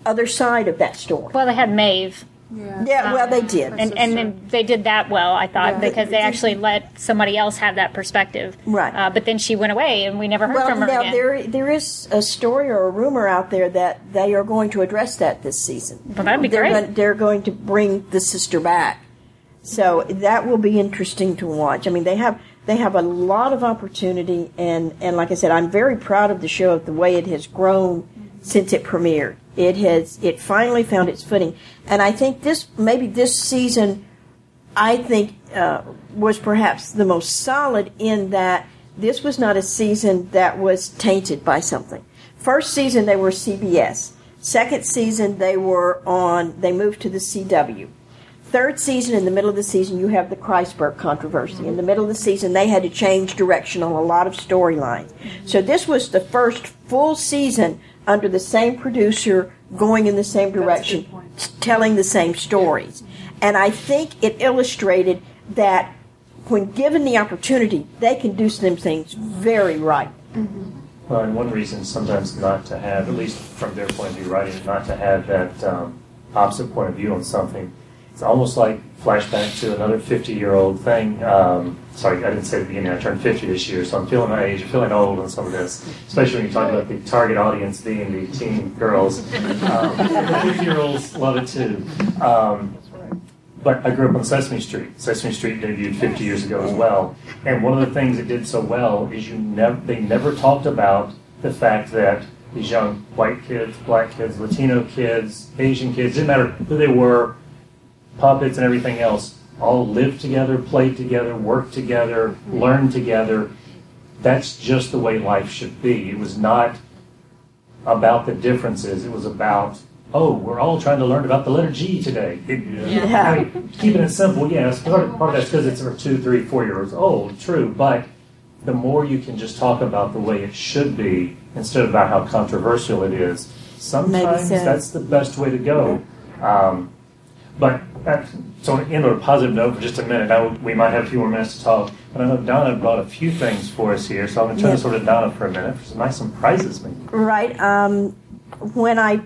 other side of that story. Well, they had Maeve. Yeah, well, they did. And, and then they did that well, I thought, Yeah. because they actually let somebody else have that perspective. Right. Uh, but then she went away, and we never heard well, from her now again. there there is a story or a rumor out there that they are going to address that this season. Well, that'd be they're great. Going, they're going to bring the sister back, so that will be interesting to watch. I mean, they have they have a lot of opportunity, and and like I said, I'm very proud of the show of the way it has grown since it premiered. It has it finally found its footing, and I think this maybe this season I think uh, was perhaps the most solid in that this was not a season that was tainted by something. First season they were CBS. Second season they were on. They moved to the CW. Third season, in the middle of the season, you have the Kreisberg controversy. In the middle of the season, they had to change direction on a lot of storylines. So this was the first full season under the same producer, going in the same direction, telling the same stories. And I think it illustrated that when given the opportunity, they can do some things very right. Well, and one reason sometimes not to have, at least from their point of view, writing, not to have that um, opposite point of view on something. It's almost like flashback to another 50 year old thing. Um, sorry, I didn't say at the beginning, I turned 50 this year, so I'm feeling my age, I'm feeling old on some of this, especially when you talk about the target audience being the teen girls. Um, 50 year olds love it too. Um, but I grew up on Sesame Street. Sesame Street debuted 50 years ago as well. And one of the things it did so well is you never they never talked about the fact that these young white kids, black kids, Latino kids, Asian kids, didn't matter who they were, puppets and everything else, all lived together, played together, worked together, learned together. That's just the way life should be. It was not about the differences. It was about, oh, we're all trying to learn about the letter G today. It- Yeah. I mean, keeping it simple, yes. Part of, part of that's because it's for two, three, four years old, true. But the more you can just talk about the way it should be instead of about how controversial it is, sometimes so. that's the best way to go. Um, but so to end on a positive note for just a minute, I, we might have a few more minutes to talk. But I know Donna brought a few things for us here, so I'm going to turn this over to Donna for a minute for some nice surprises. Maybe. Right. Um, when I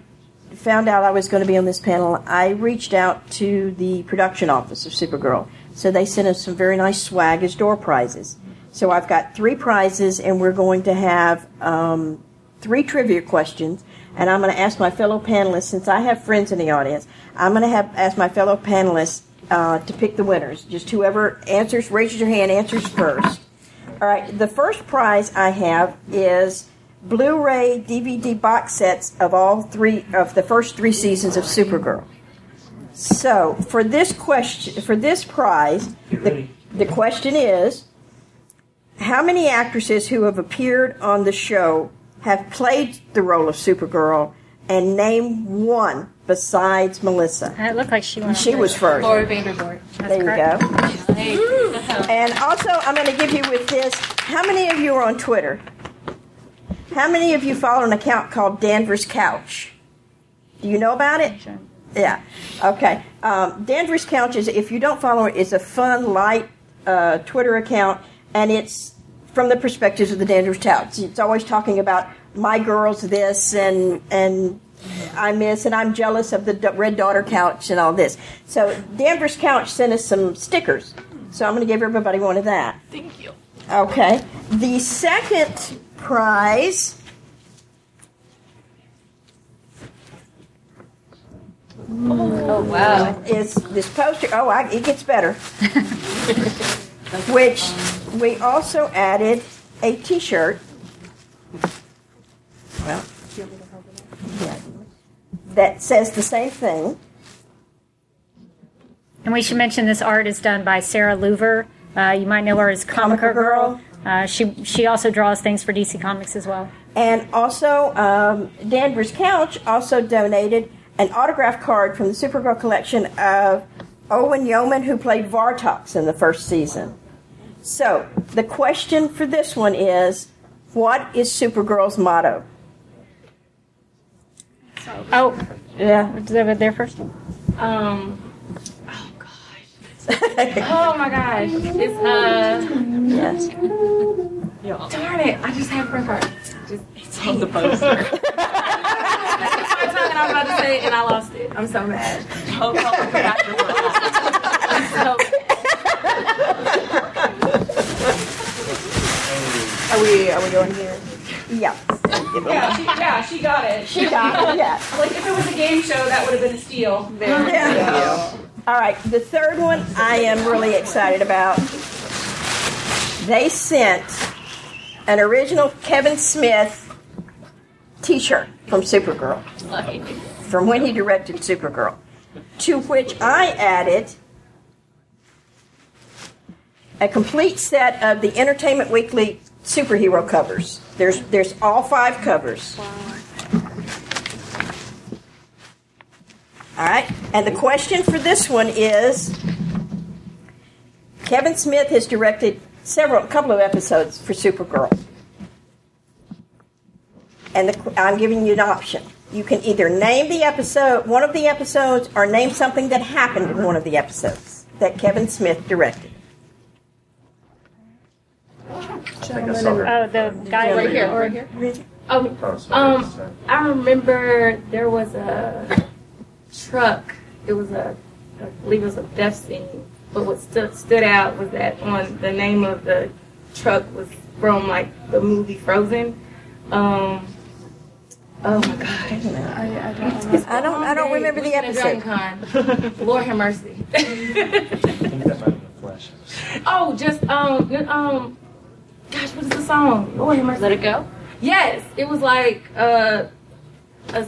found out I was going to be on this panel, I reached out to the production office of Supergirl. So they sent us some very nice swag as door prizes. So I've got three prizes, and we're going to have um, three trivia questions. And I'm going to ask my fellow panelists, since I have friends in the audience, I'm going to have ask my fellow panelists uh, to pick the winners. Just whoever answers, raises your hand, answers first. All right, the first prize I have is Blu-ray DVD box sets of all three of the first three seasons of Supergirl. So, for this question, for this prize, the, the question is: How many actresses who have appeared on the show have played the role of Supergirl, and name one besides Melissa? it looked like she went. She was first. Laura Vandervoort. There you go. And also, I'm going to give you with this. How many of you are on Twitter? How many of you follow an account called Danvers Couch? Do you know about it? Yeah. Okay. Um, Danvers Couch is, if you don't follow it, it, is a fun, light uh, Twitter account, and it's from the perspectives of the Danvers Couch. It's always talking about my girls this and and I miss and I'm jealous of the Red Daughter Couch and all this. So Danvers Couch sent us some stickers. So I'm going to give everybody one of that. Thank you. Okay. The second prize Oh, wow. Is this poster? Oh, I, it gets better. Which we also added a T-shirt. Well, yeah, that says the same thing. And we should mention this art is done by Sarah Louver. Uh, you might know her as Comica Girl. Uh, she she also draws things for DC Comics as well. And also, um, Danvers Couch also donated an autograph card from the Supergirl collection of Owen Yeoman, who played Vartox in the first season. So, the question for this one is what is Supergirl's motto? Oh, yeah. Is that there first? Um. Oh gosh. oh my gosh. It's uh. Yes. Darn it! I just have breath fart. Just It's on the poster. I was about to say it and I lost it. I'm so mad. Hope I forgot your Are we are we going here? Yeah. Yeah, she, yeah, she got it. She got it, yeah. Like if it was a game show, that would have been a steal. Yeah. All right, the third one I am really excited about. They sent an original Kevin Smith T-shirt from Supergirl, from when he directed Supergirl, to which I added a complete set of the Entertainment Weekly superhero covers. There's there's all five covers. All right, and the question for this one is Kevin Smith has directed several, a couple of episodes for Supergirl. And the, I'm giving you an option. You can either name the episode, one of the episodes, or name something that happened in one of the episodes that Kevin Smith directed. Oh, the guy Right here, right here. Um, um, I remember there was a truck. It was a, I believe it was a death scene. But what stood stood out was that on the name of the truck was from like the movie Frozen. Um, oh my god, I, don't I don't remember the episode. Con. Lord have mercy. oh, just um um, gosh, what is the song? Lord have mercy. Let it go. Yes, it was like uh, a,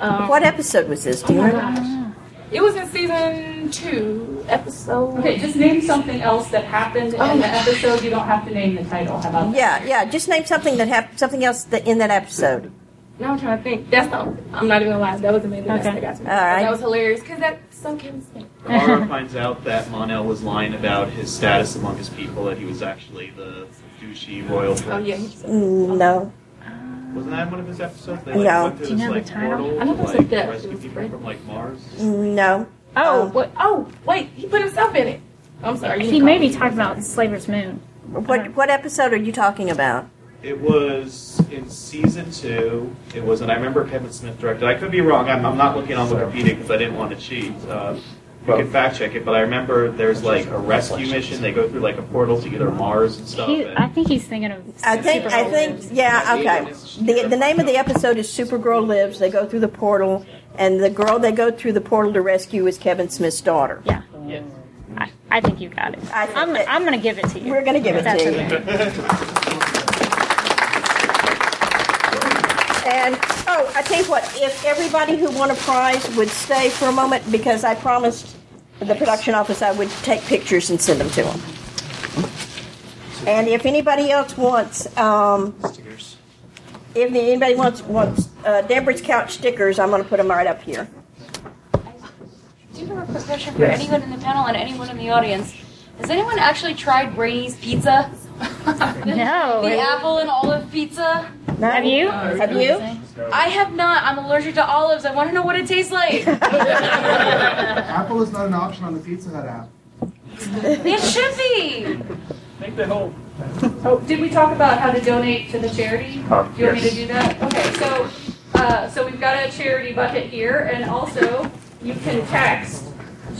um, What episode was this? Do you Oh my remember? gosh. It was in season two, episode. Okay, just name something else that happened Oh in the my episode. You don't have to name the title. How about that? Yeah, yeah. Just name something that happened, something else that in that episode. Now I'm trying to think. That's not. I'm not even gonna lie. That was amazing. That's Okay. the got me. All right. That was hilarious because that's so Kevin Smith. Kara finds out that Mon-El was lying about his status among his people, that he was actually the douchey royal prince. Oh yeah. Mm, No. Wasn't that one of his episodes? They No. like, went through Do you this know the like title? portal I know to that's like a rescue It was people great. from like Mars. No. Oh, Um, what? Oh, wait. He put himself in it. I'm sorry. you He can may call be me. talking about Slaver's Moon. What what episode are you talking about? It was in season two. It was, and I remember Kevin Smith directed. I could be wrong. I'm, I'm not looking on Wikipedia because I didn't want to cheat. Uh, we can fact check it, but I remember there's like a rescue mission. They go through like a portal to get either Mars and stuff. He, and- I think he's thinking of. I think I think yeah okay. The the name of the episode is Supergirl Lives. They go through the portal, and the girl they go through the portal to rescue is Kevin Smith's daughter. Yeah. Yes. I, I think you got it. I I'm. that- I'm going to give it to you. We're going to give it That's to you. And oh, I tell you what, if everybody who won a prize would stay for a moment, because I promised the production office I would take pictures and send them to them. And if anybody else wants, um, if anybody wants wants uh, Danvers couch stickers, I'm going to put them right up here. Do have a question for anyone in the panel and anyone in the audience? Has anyone actually tried Brady's pizza? No. The apple and olive pizza? No? Have you? Have you? I have not. I'm allergic to olives. I want to know what it tastes like. Apple is not an option on the Pizza Hut app. it should be. Make the whole. Oh, did we talk about how to donate to the charity? Uh, Do you want me to do that? Okay, so uh, so we've got a charity bucket here, and also you can text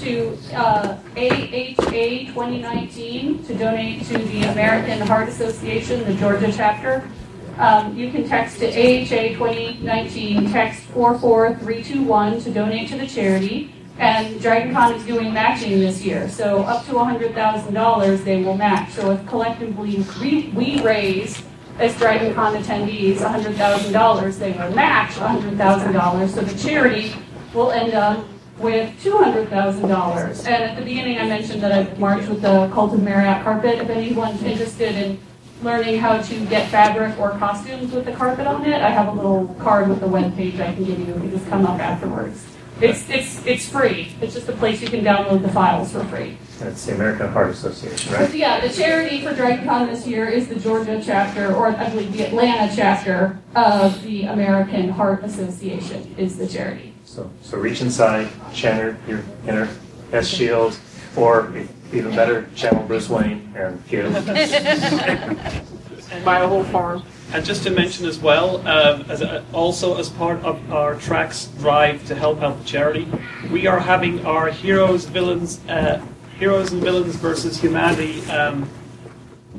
to uh, AHA 2019 to donate to the American Heart Association, the Georgia chapter. Um, you can text to AHA 2019, text 44321 to donate to the charity. And DragonCon is doing matching this year, so up to $100,000 they will match. So if collectively we, we raise as DragonCon attendees $100,000, they will match $100,000. So the charity will end up with $200,000. And at the beginning, I mentioned that I've marched with the Cult of Marriott carpet. If anyone's interested in learning how to get fabric or costumes with the carpet on it, I have a little card with a web page I can give you. You can just come up afterwards. It's, it's, it's free. It's just a place you can download the files for free. That's the American Heart Association, right? Yeah, the charity for DragonCon this year is the Georgia chapter, or I believe the Atlanta chapter of the American Heart Association is the charity. So, so reach inside, channel your inner S shield, or even better, channel Bruce Wayne and give. Buy a whole farm. And just to mention as well, um, as a, also as part of our tracks drive to help out the charity, we are having our heroes, villains, uh, heroes and villains versus humanity um,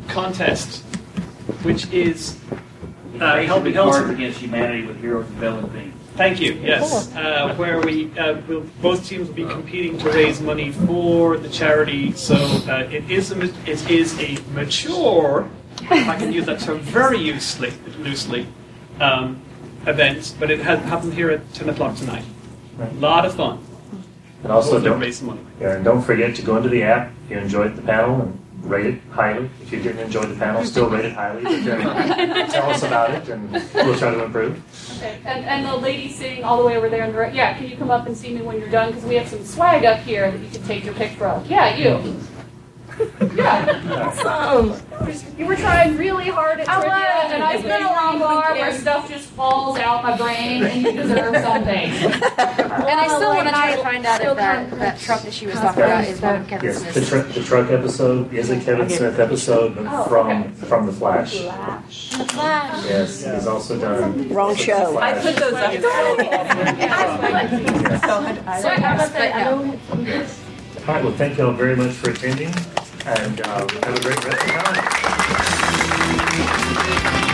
contest, which is uh, helping Cards help. against humanity with heroes and villains being. Thank you. Yes, uh, where we uh, will, both teams will be competing to raise money for the charity. So uh, it is a, it is a mature, if I can use that term very loosely, loosely um, event, but it has happened here at ten o'clock tonight. A lot of fun. And also Hopefully don't, raise money. yeah, and don't forget to go into the app if you enjoyed the panel and rate it highly. If you didn't enjoy the panel, still rate it highly. Uh, tell us about it and we'll try to improve. Okay, and, and the lady sitting all the way over there on the right, yeah, can you come up and see me when you're done? Because we have some swag up here that you can take your pick from. Yeah, you. Yeah. Awesome. You were trying really hard at I trivia, was. and I It's spent been a long really bar where stuff just falls out my brain, and you deserve something. And I still want to try to find out if that, that truck that she was talking about is one of Kevin Yes, the, Smith's. tr- the truck episode is a Kevin Smith episode, Oh, from okay. from the Flash. The Flash. Yes, he's also done. Wrong show. I put those up. So I got that down. All right, well, thank you all very much for attending, and uh, have a great rest of the time.